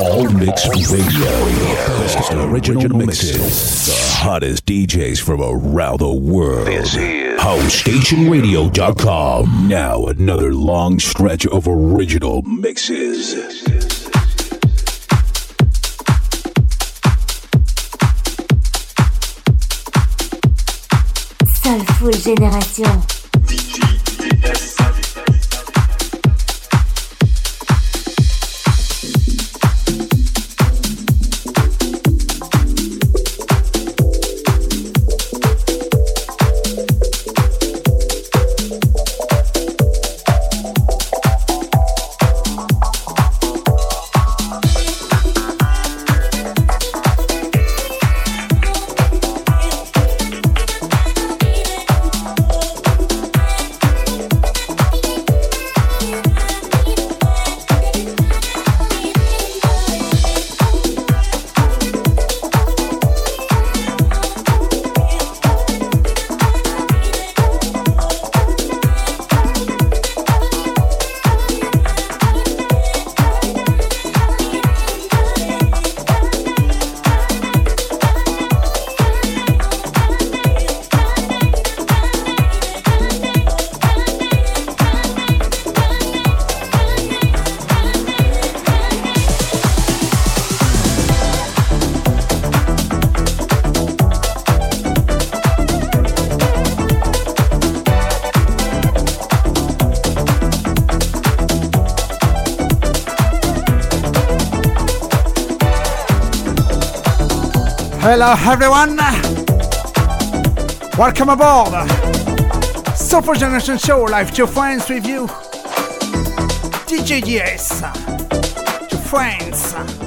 All Mix Radio. Best original mixes. The hottest DJs from around the world. This is HouseStationRadio.com. Now another long stretch of original mixes. Soulful Génération. Hello everyone! Welcome aboard! Super Generation Show live to friends with you. DJ to friends.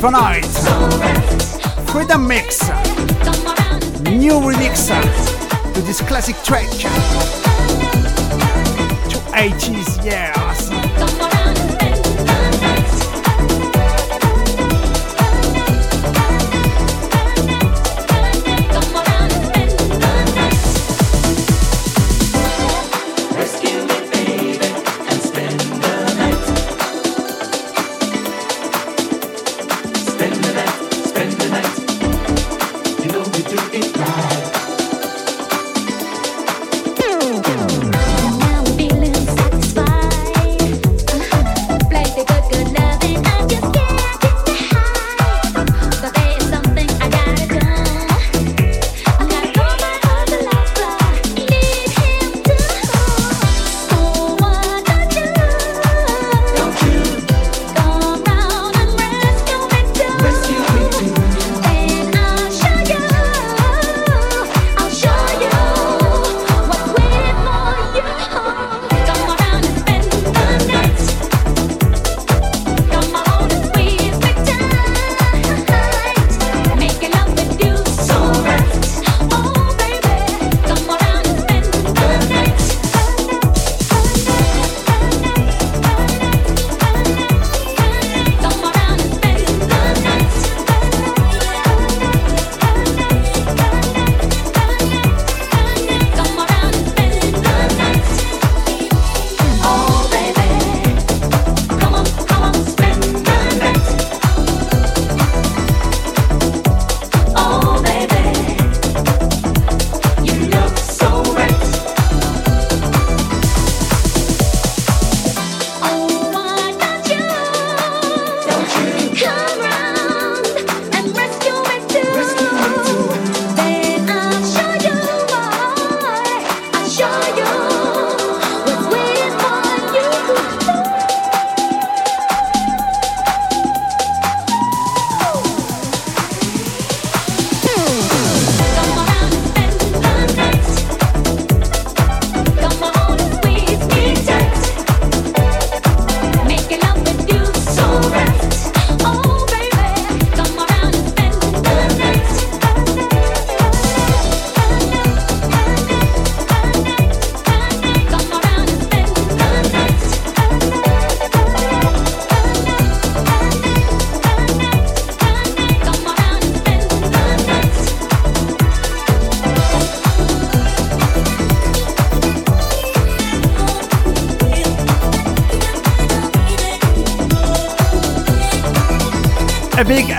For night. Freedom Mix. New remix to this classic track. To 80s, years.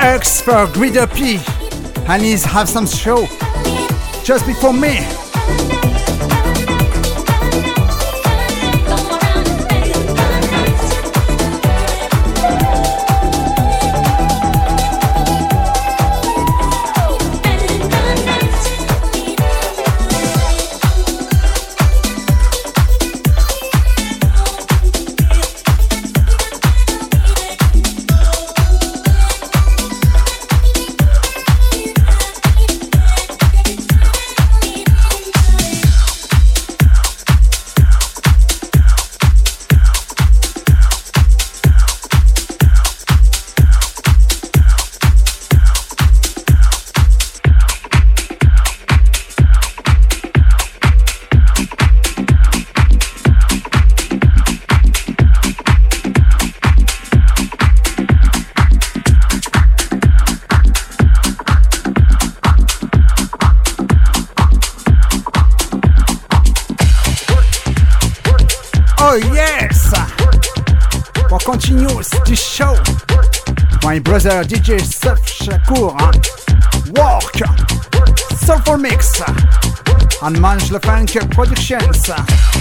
X for Grider P. And he's have some show just before me. Brother DJ Sef Shakur. Walk. Soulful Mix. And Mange Le Funk Productions.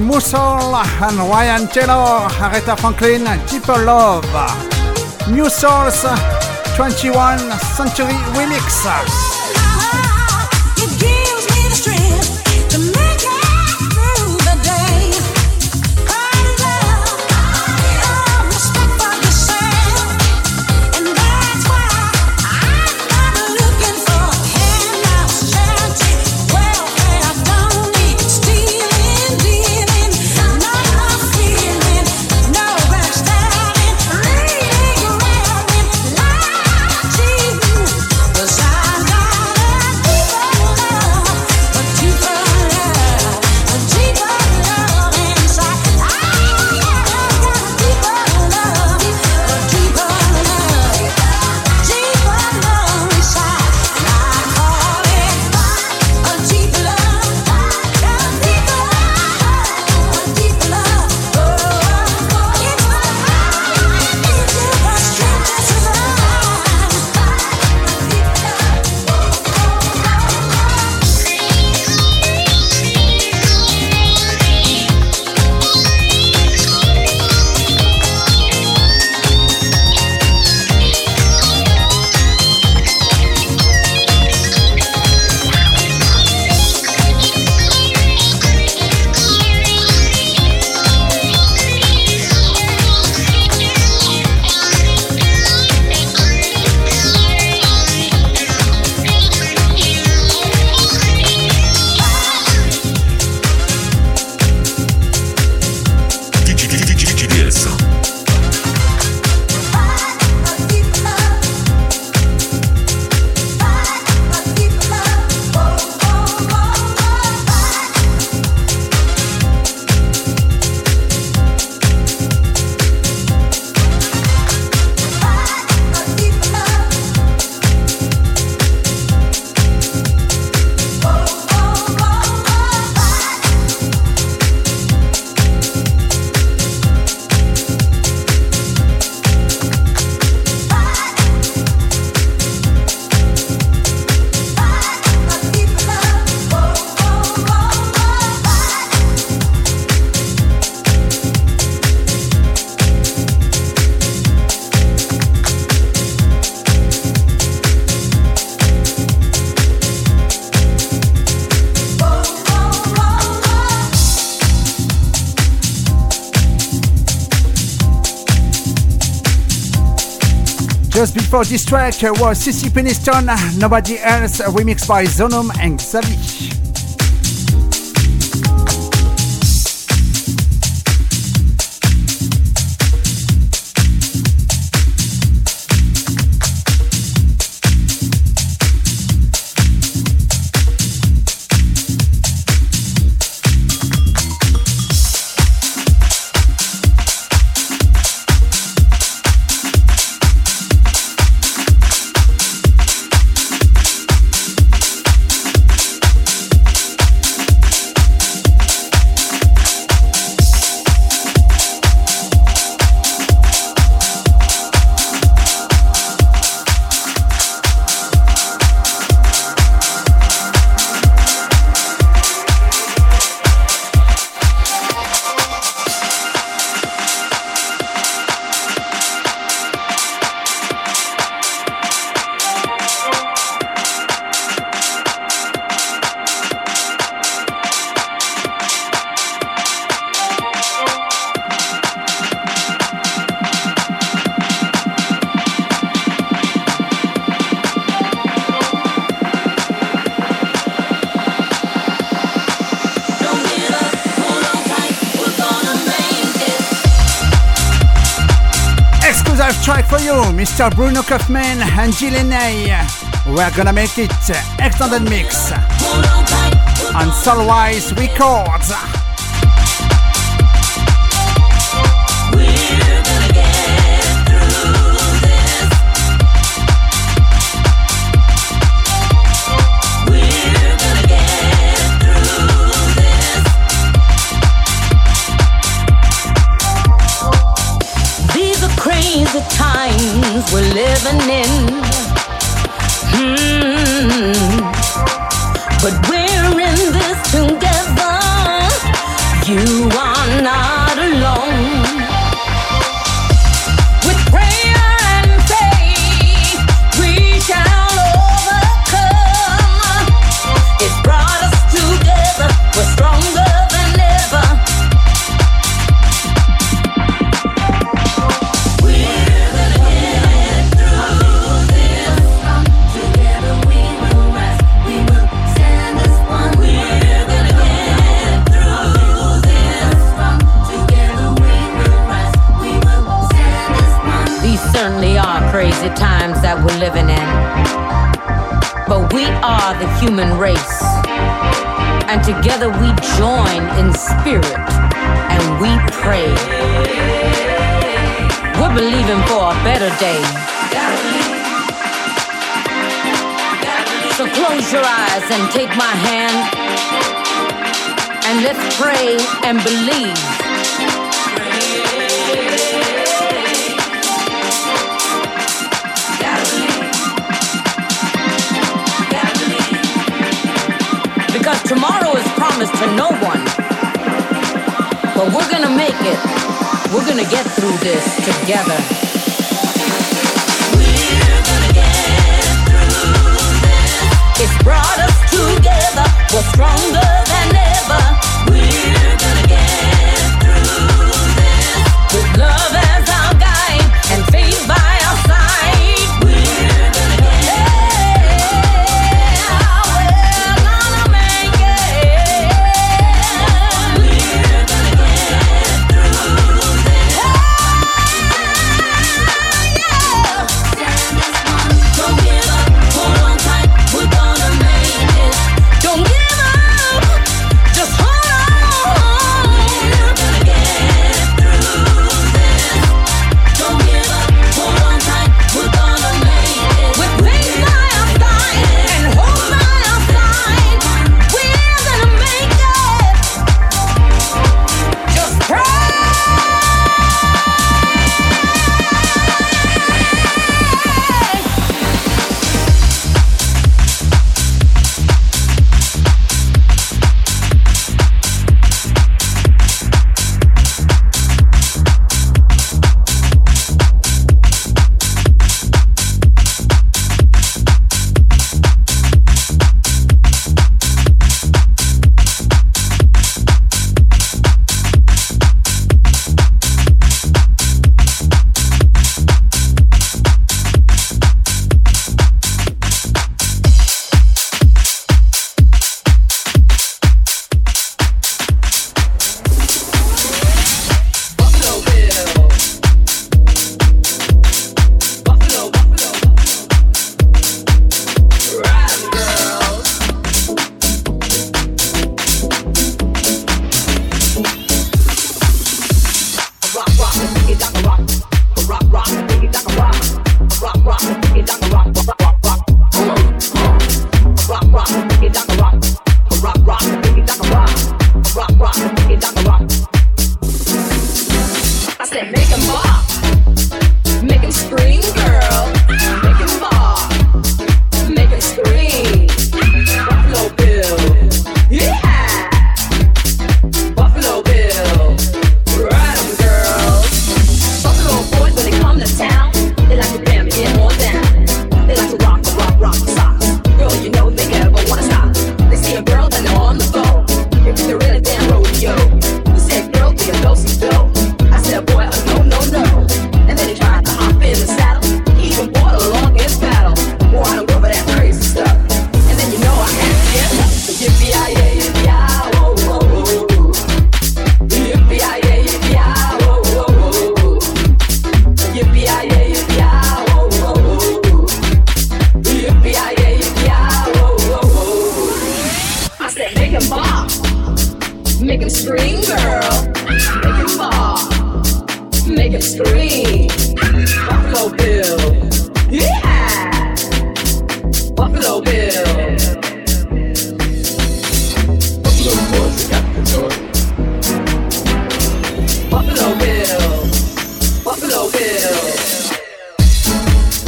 Muscle and Ryan Taylor, Aretha Franklin, Deeper Love. New Source 21 Century Remix. For this track uh, was CeCe Peniston, uh, Nobody Else, remixed by Zonum and Xavi. Mr. Bruno Kaufman and Gillenay. We're gonna make it extended mix on Soulwise Records. And together we join in spirit and we pray. We're believing for a better day. So close your eyes and take my hand. And let's pray and believe because tomorrow is promised to no one. But we're gonna make it. We're gonna get through this together. We're gonna get through this. It's brought us together. We're stronger than ever.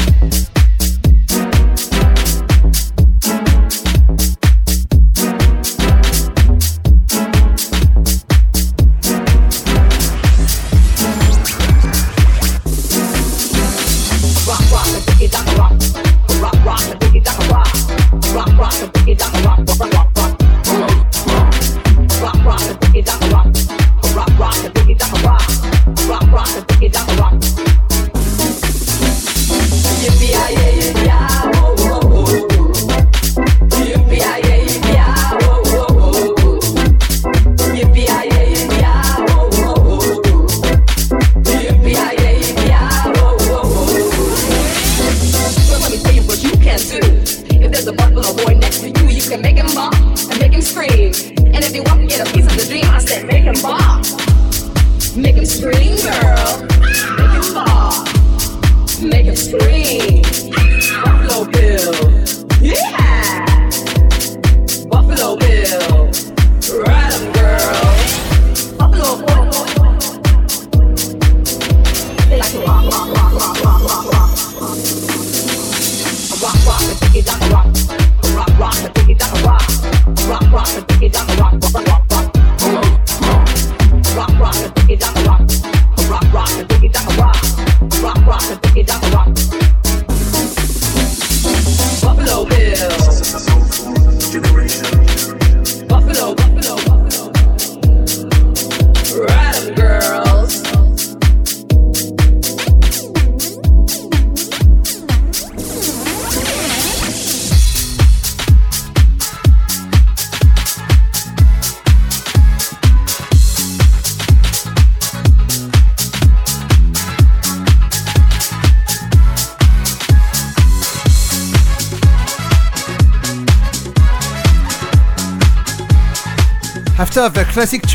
you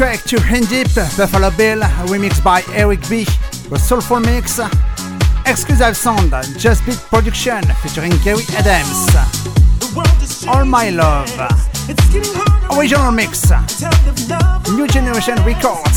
track to Hand Deep, Buffalo Bill, remixed by Eric B. The Soulful Mix, Exclusive Sound, Just Beat Production featuring Gary Adams. All My Love, Original Mix, New Generation Records.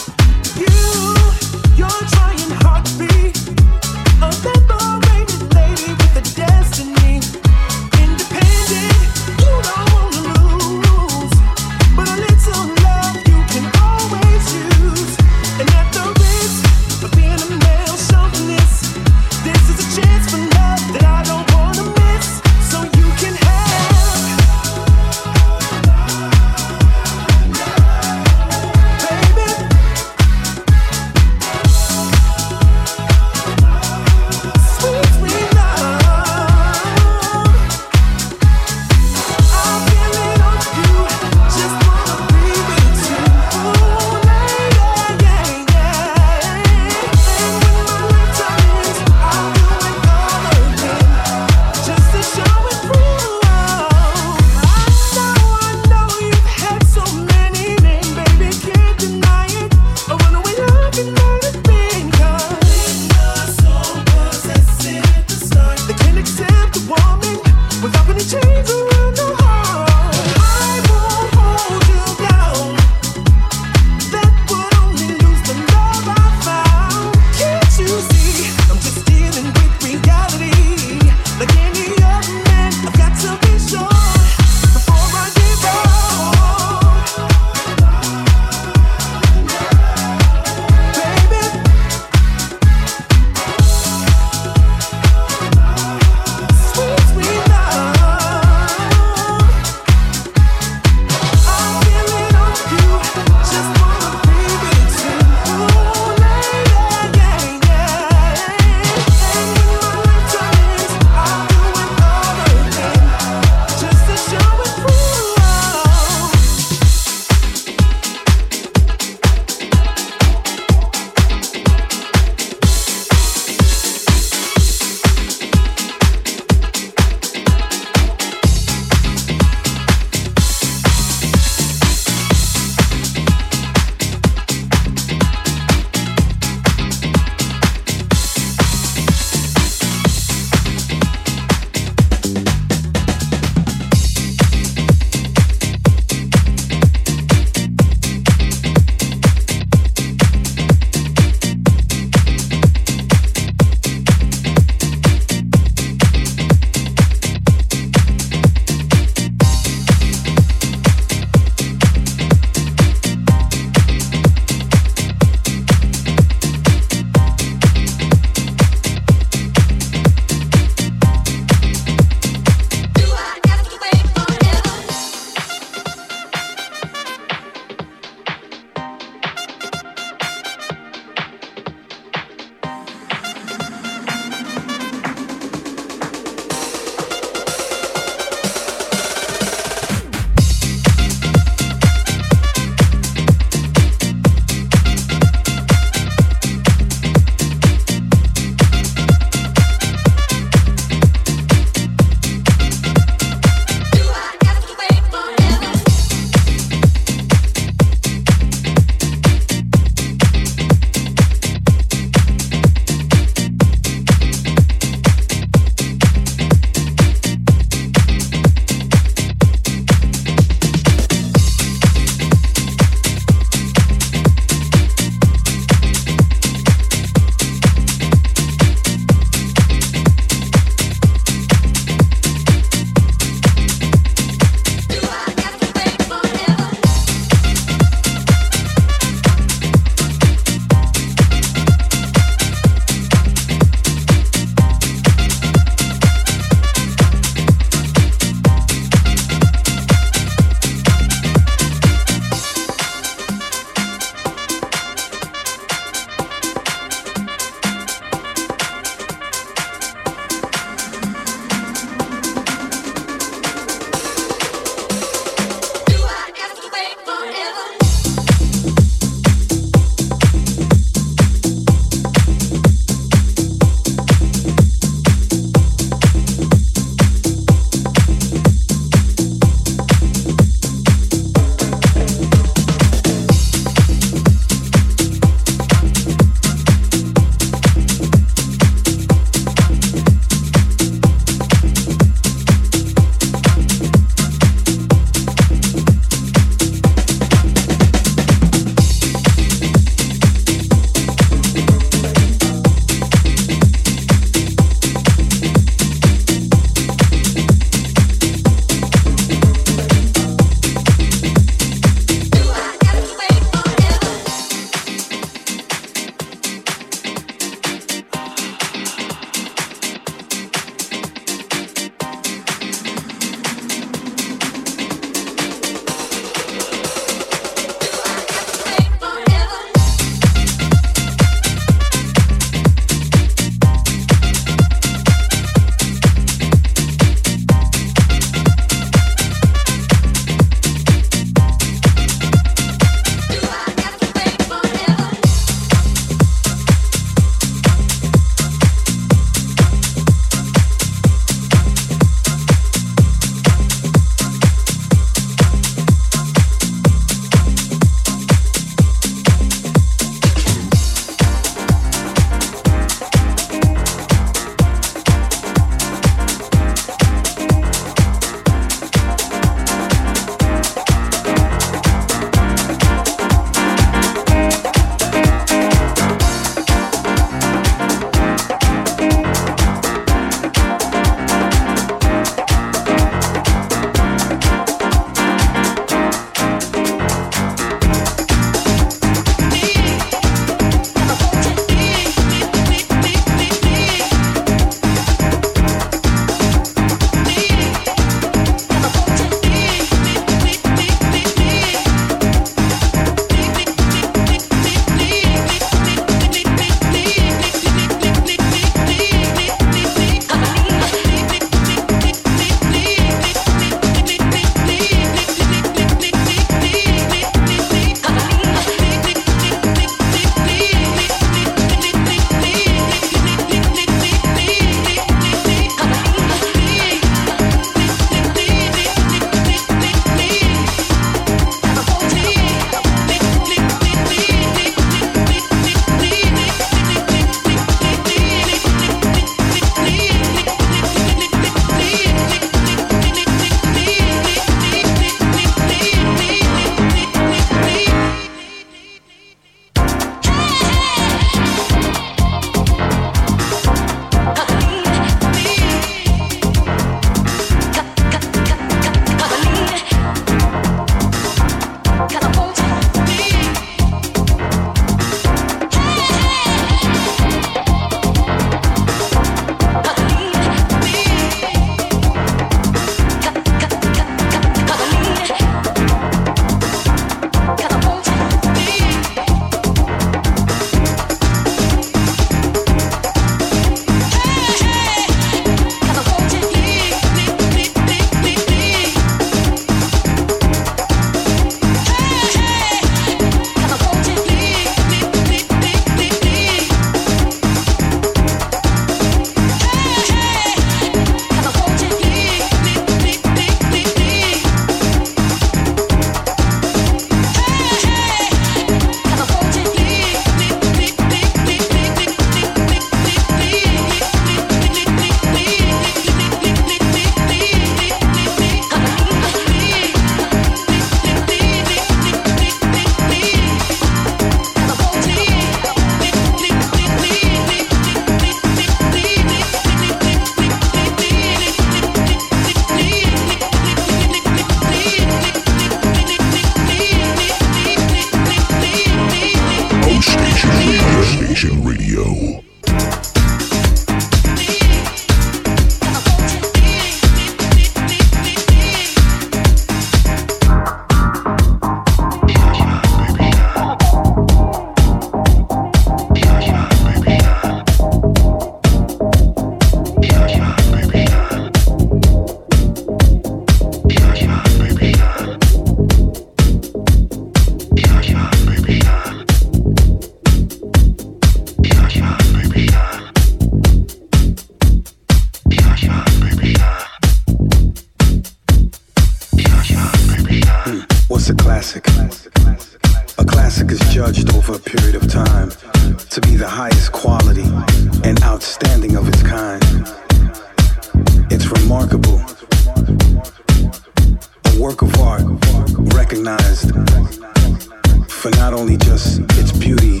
for not only just its beauty,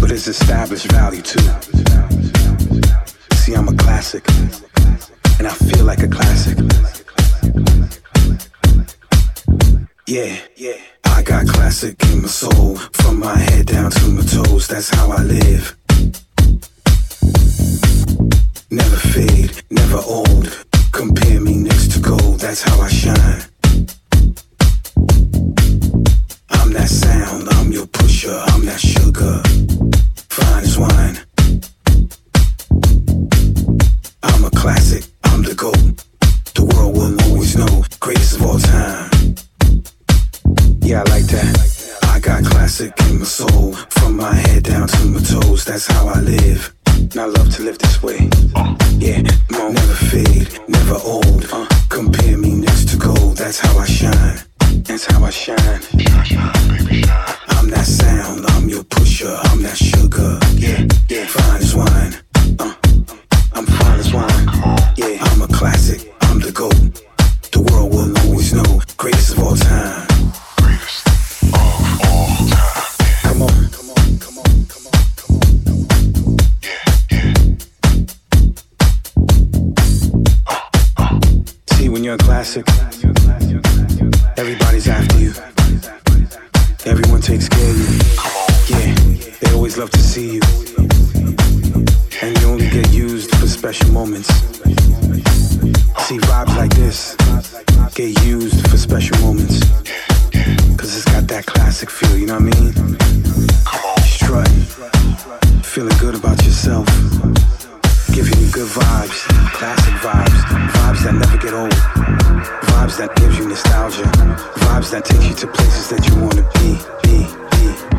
but its established value too. See, I'm a classic, and I feel like a classic. Yeah, yeah. I got classic in my soul, from my head down to my toes. That's how I live. Never fade, never old. Compare me next to gold. That's how I shine. that sound. I'm your pusher. I'm that sugar. Fine as wine. I'm a classic. I'm the GOAT. The world will always know. Greatest of all time. Yeah, I like that. I got classic in my soul. From my head down to my toes. That's how I live. And I love to live this way. Yeah, never fade, never old. Uh, compare me next to gold. That's how I shine. That's how I shine. I'm that sound, I'm your pusher, I'm that sugar. Yeah, yeah. Wine. Uh, I'm wine. Yeah, I'm a classic, I'm the GOAT. The world will always know, greatest of all time. Greatest of all time. Come on. Come on, come on, come on. when you're a classic. Everybody's after you. Everyone takes care of you. Yeah, they always love to see you. And you only get used for special moments. See, vibes like this get used for special moments. Cause it's got that classic feel, you know what I mean? Strut, feeling good about yourself, giving you good vibes, classic vibes. Vibes that never get old. Vibes that gives you nostalgia. Vibes that takes you to places that you wanna be, be, be.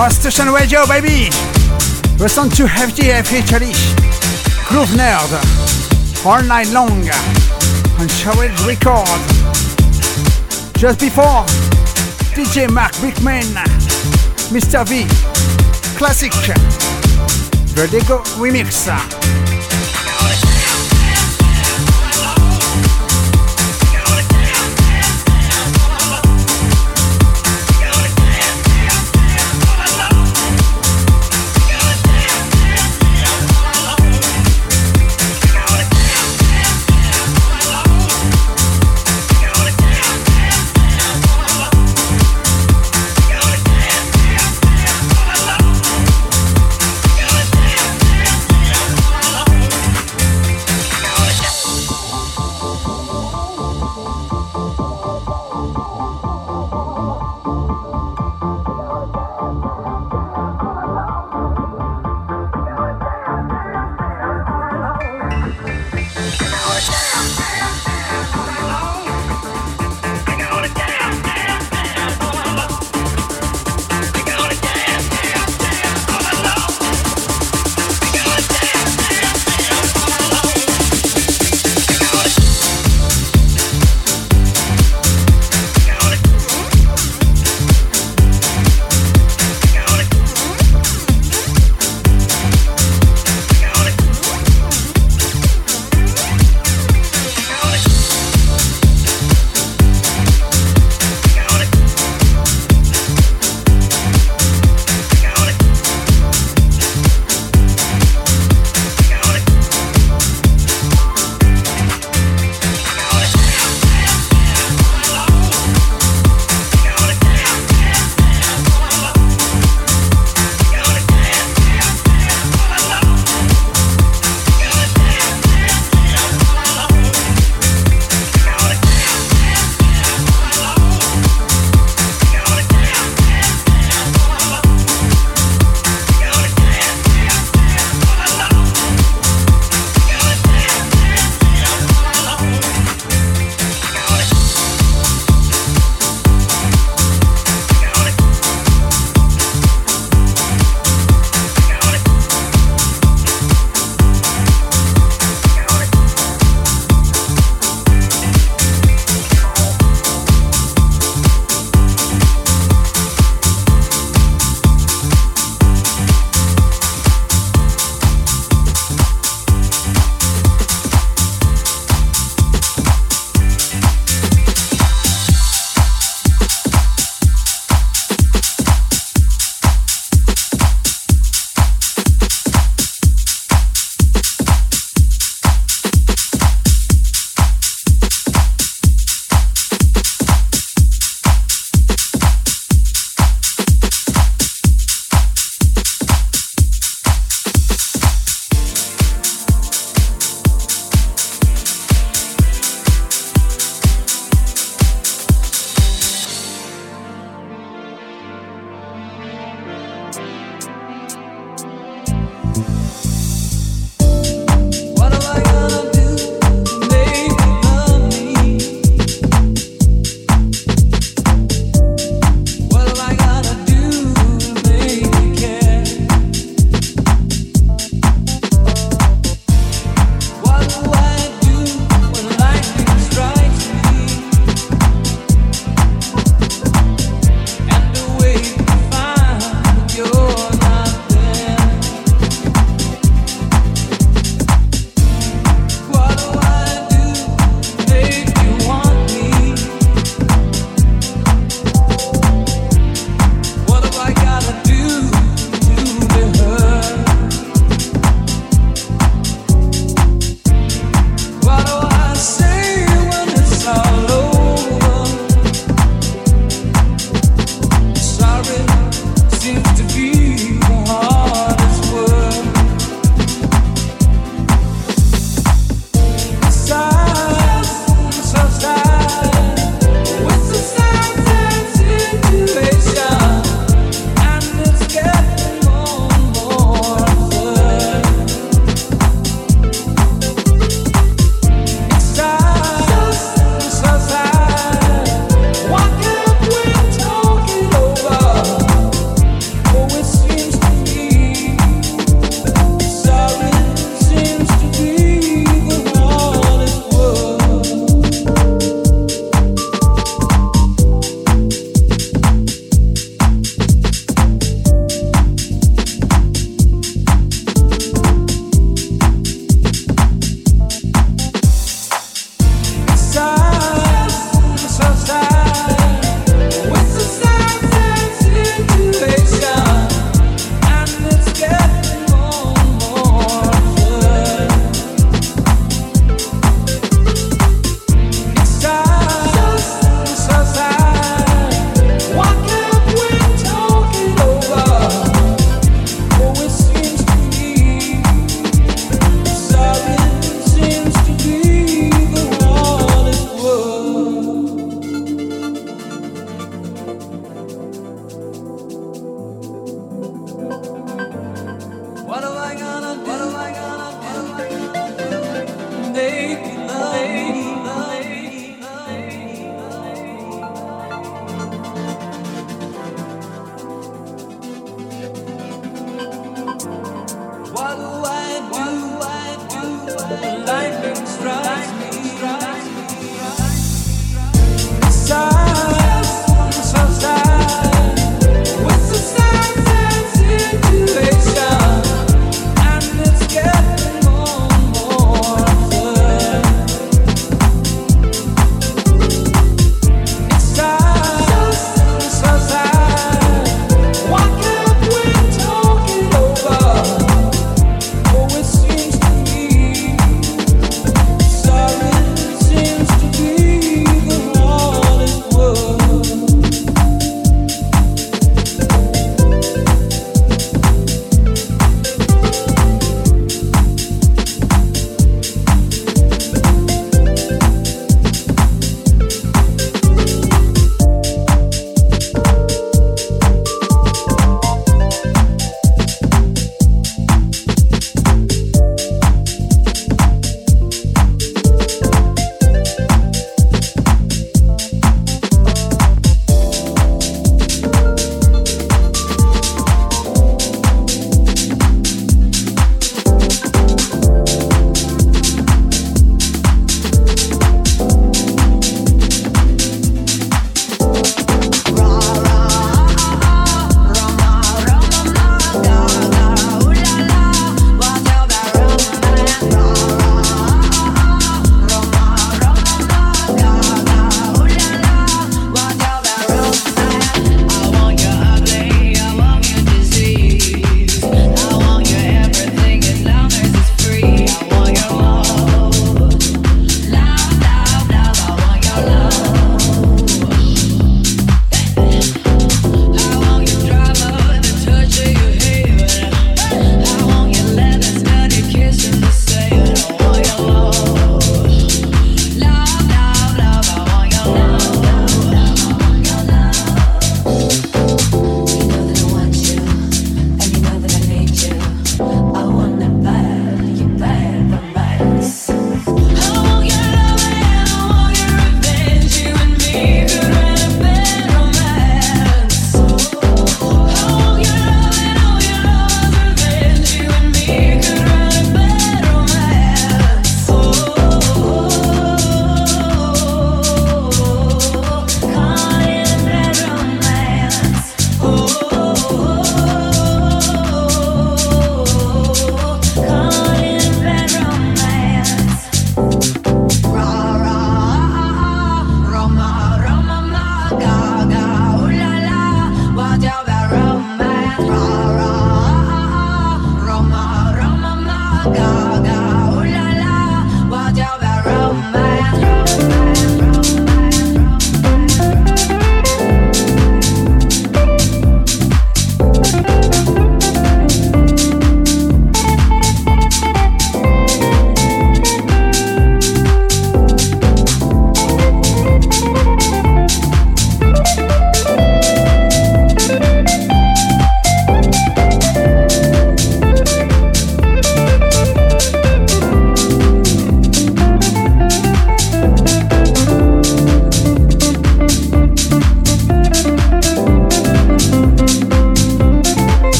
First Station Radio, baby! Listen to FDF Italy, Groove Nerd, all night long, on Challenge Record. Just before, DJ Mark Brickman, Mr. V, Classic, Vertigo Remix.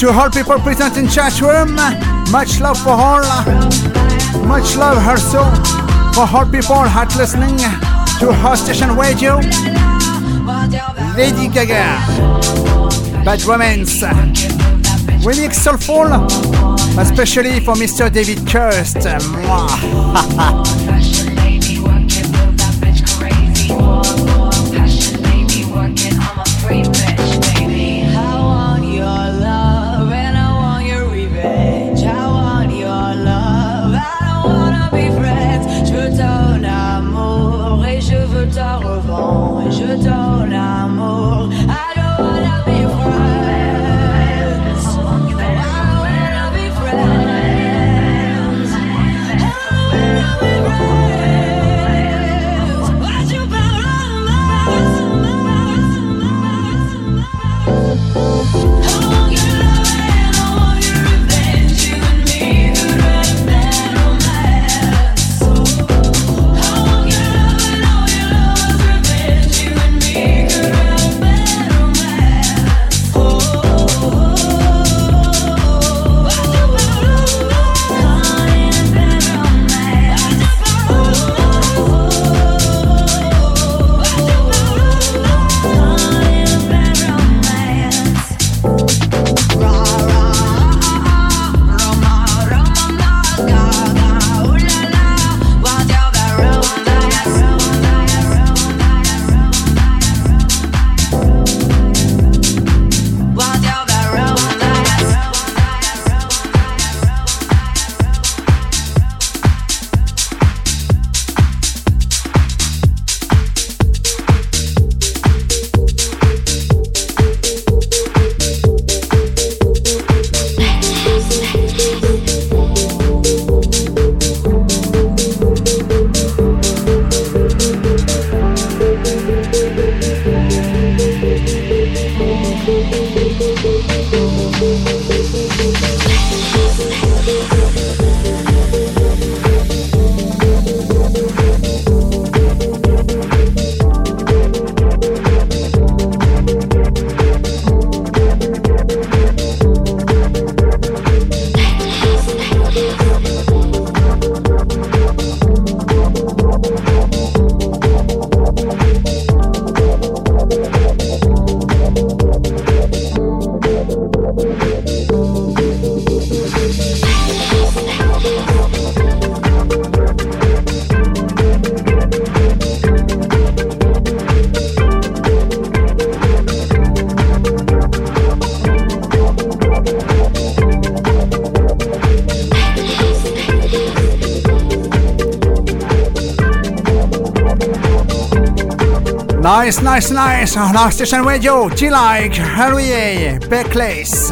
To all people present in chat room, much love for all. Much love also for all people at listening to her station radio. Lady Gaga, Bad Romance, Remix Soulful, especially for Mr. David Kirst. our station radio, G-Like, Harry, Beckless.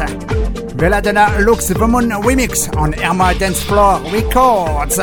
Belladonna Lux Vermont remix on Irma Dance Floor Records.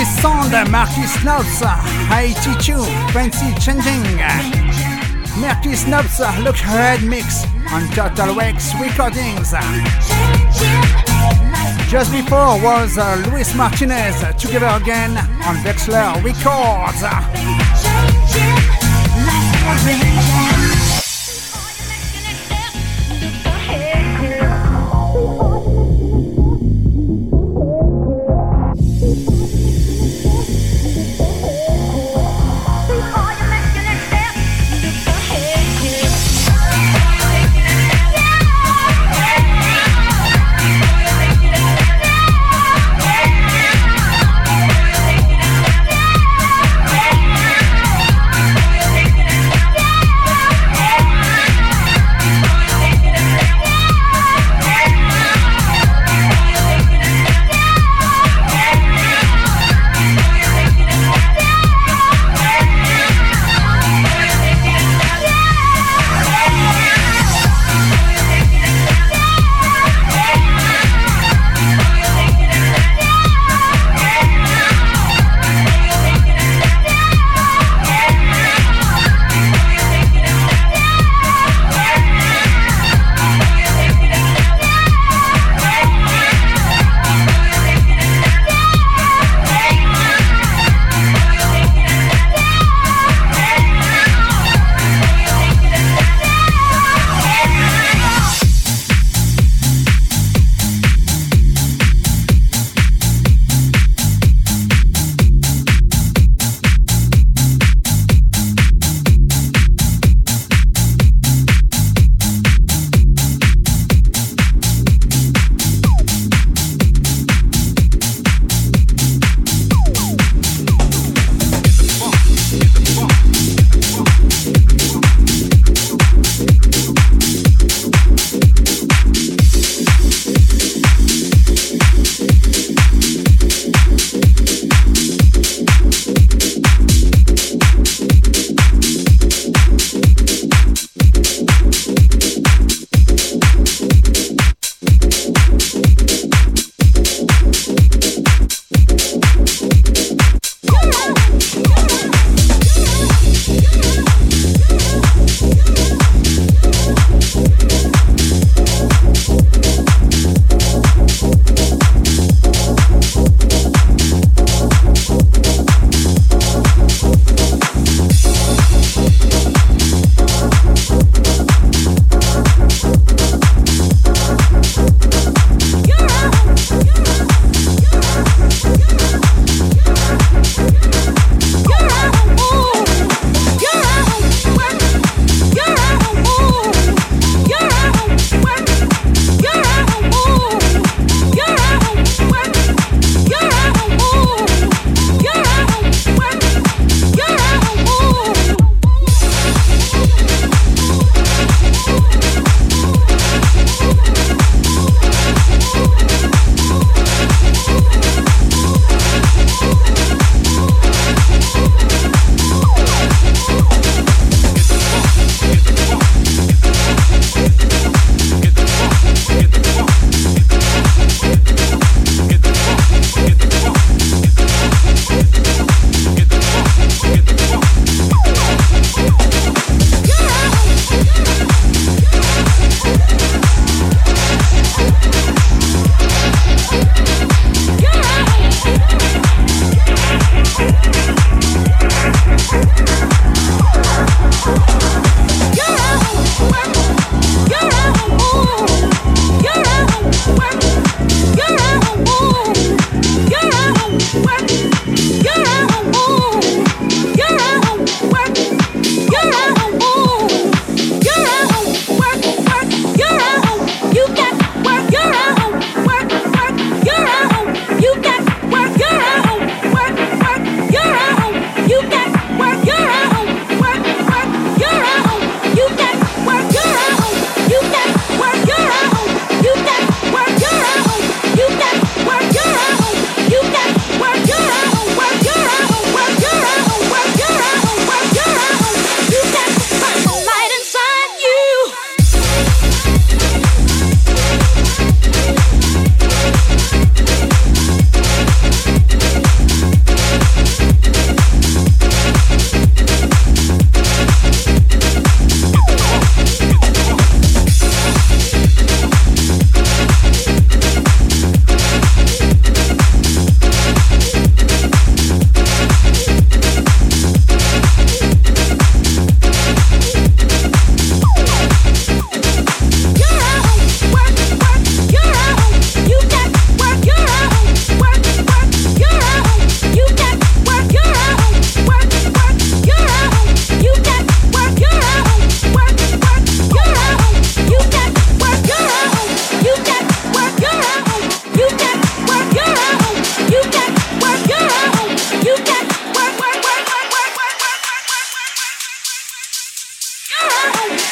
Love, love this sound. Uh, Marquis Snobs, uh, I82, Fancy Changing. Uh, Marquis Snobs, Look Ahead Mix on Total Wax Recordings. Just before was uh, Luis Martinez, together again on Vexler Records.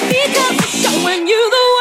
because I'm showing you the way.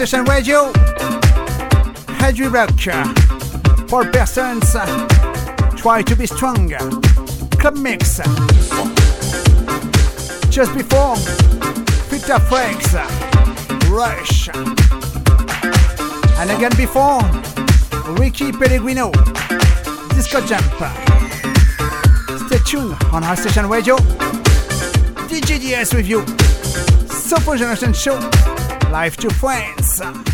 On Station Radio. Heavy Rock for persons try to be stronger. Club Mix. Just before, Peter Franks, Rush. And again before, Ricky Pellegrino, Disco Jump. Stay tuned on House Station Radio. DJ DS with you. Super Generation Show. Life to Friends. Dancer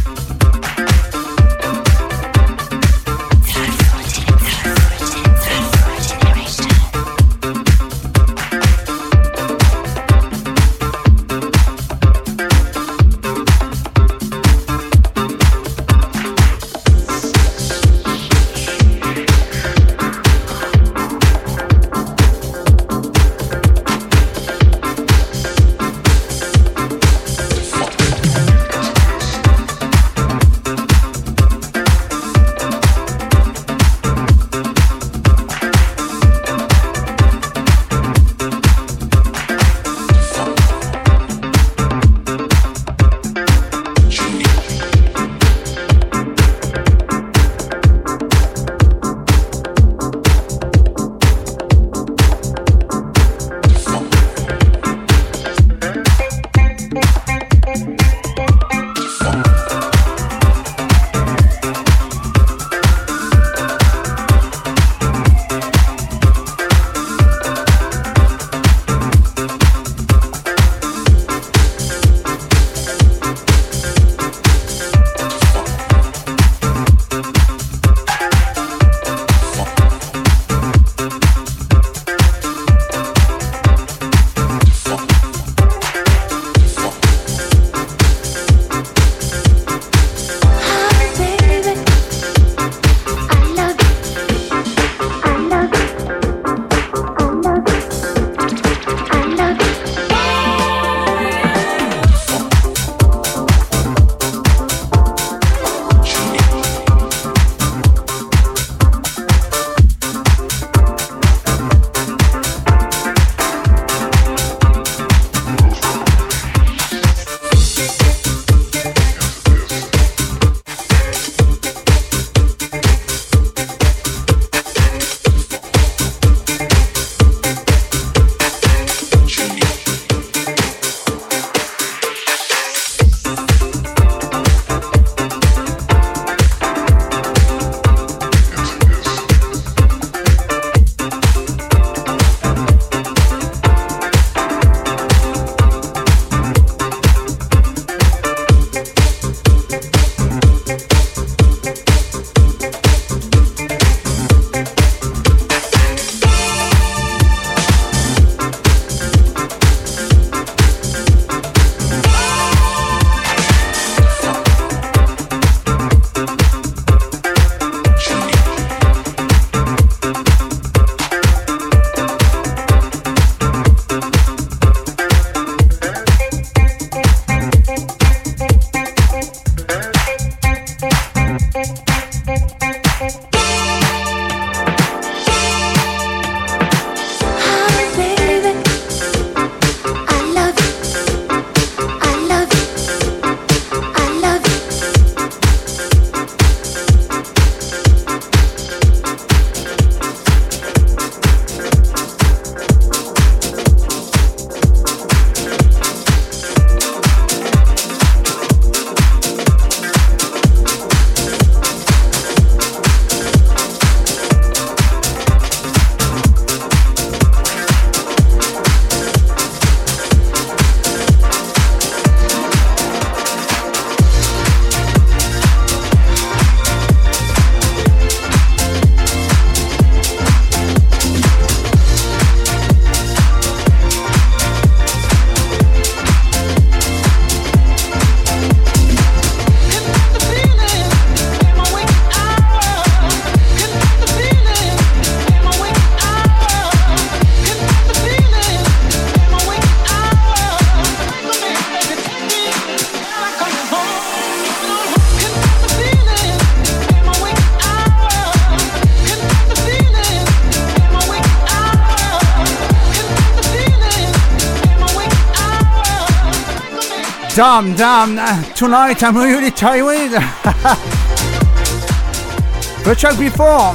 Damn, damn, uh, tonight I'm really tired. the track before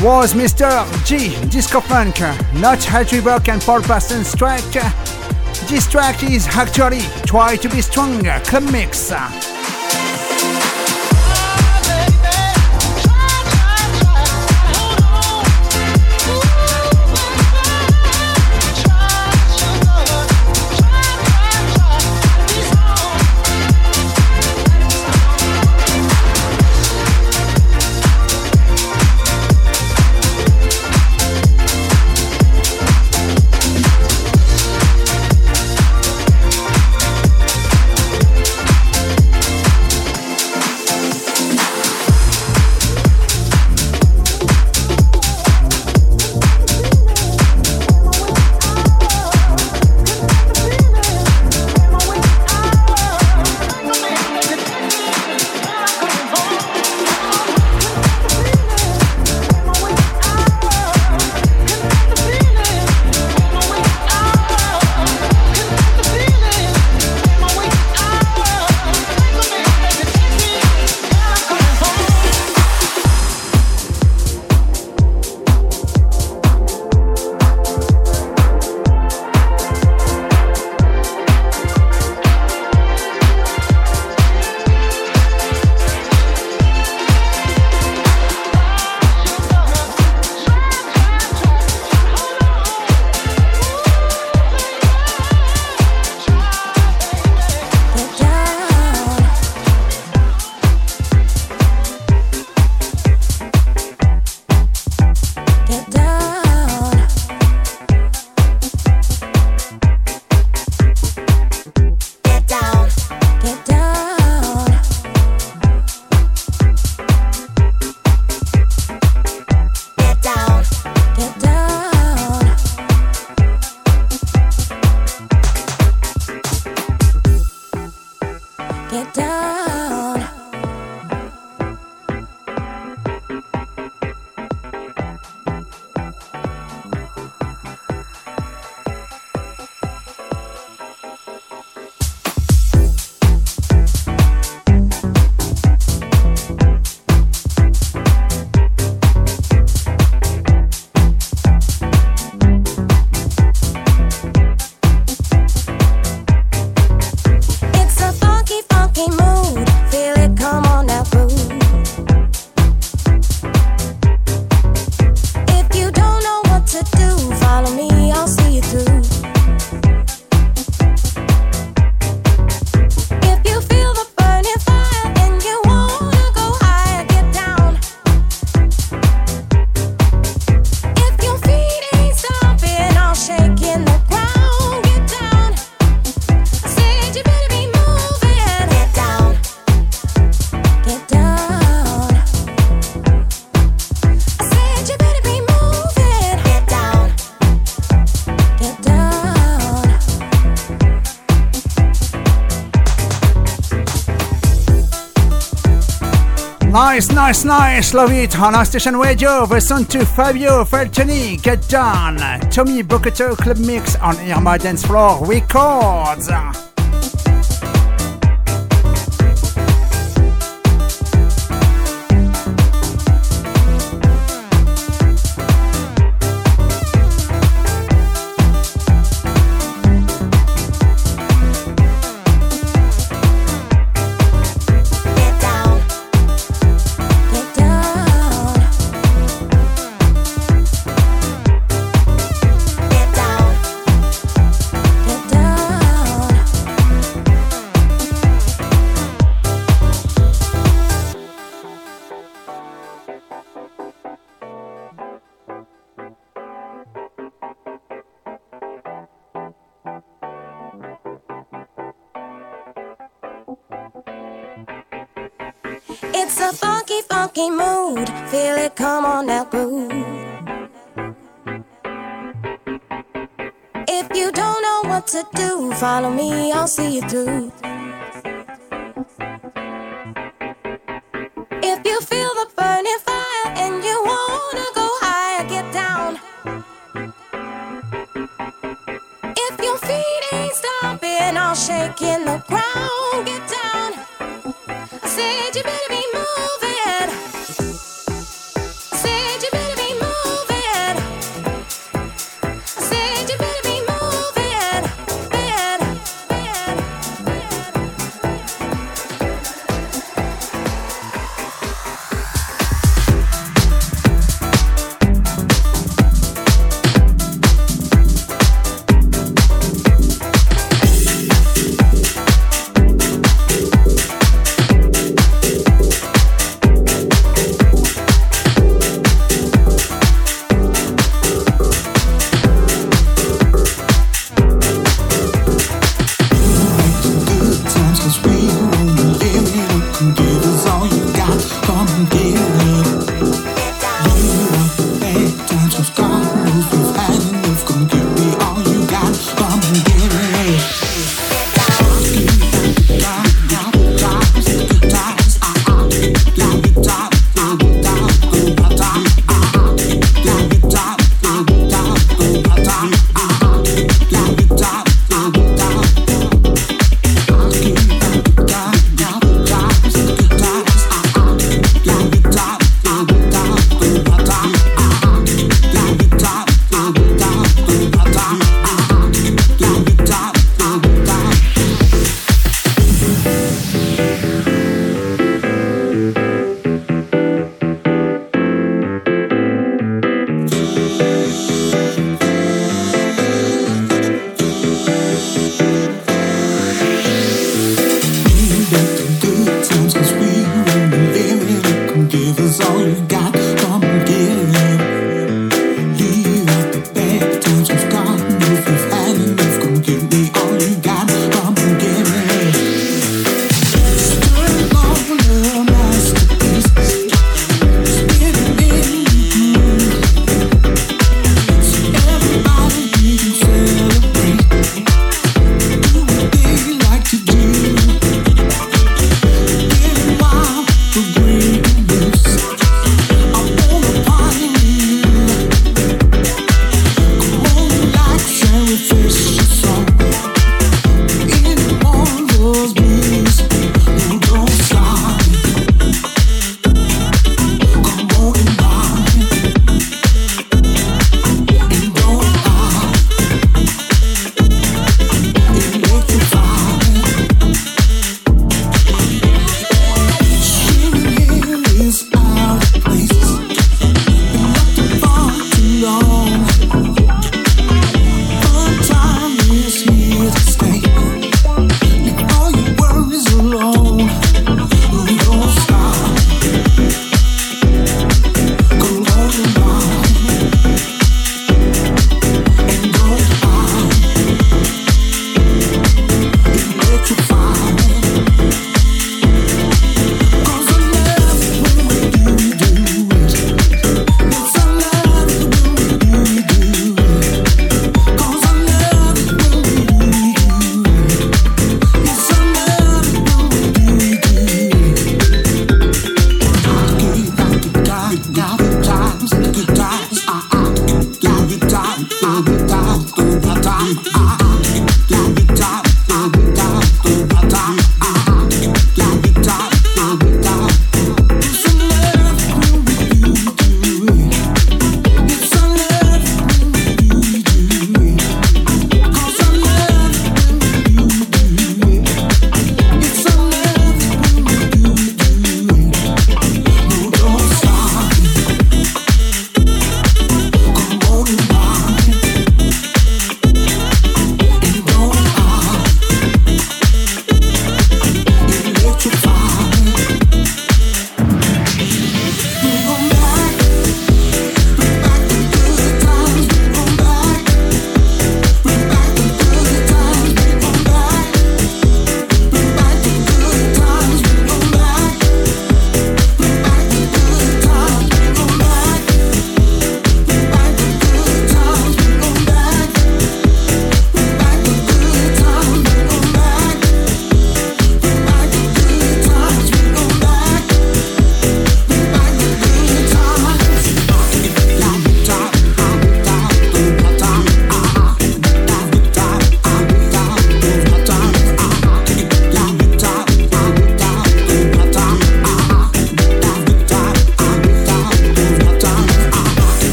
was Mr. G, Disco Funk, not Harry Buck and Paul Parsons track. This track is actually Try to Be Stronger, Club Mix. Nice, nice, love it. On our station radio, listen to Fabio Falcioni, Get Down, Tommy Bocchetto Club Mix on Irma Dance Floor Records. See you through.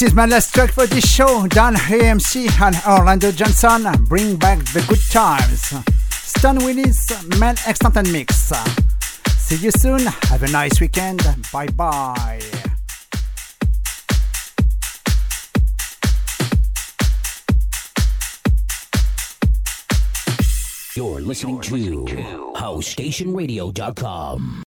This is my last track for this show. Don AMC and Orlando Johnson bring back the good times. Stan Willis, Man Extended Mix. See you soon. Have a nice weekend. Bye bye. You're listening to HouseStationRadio.com.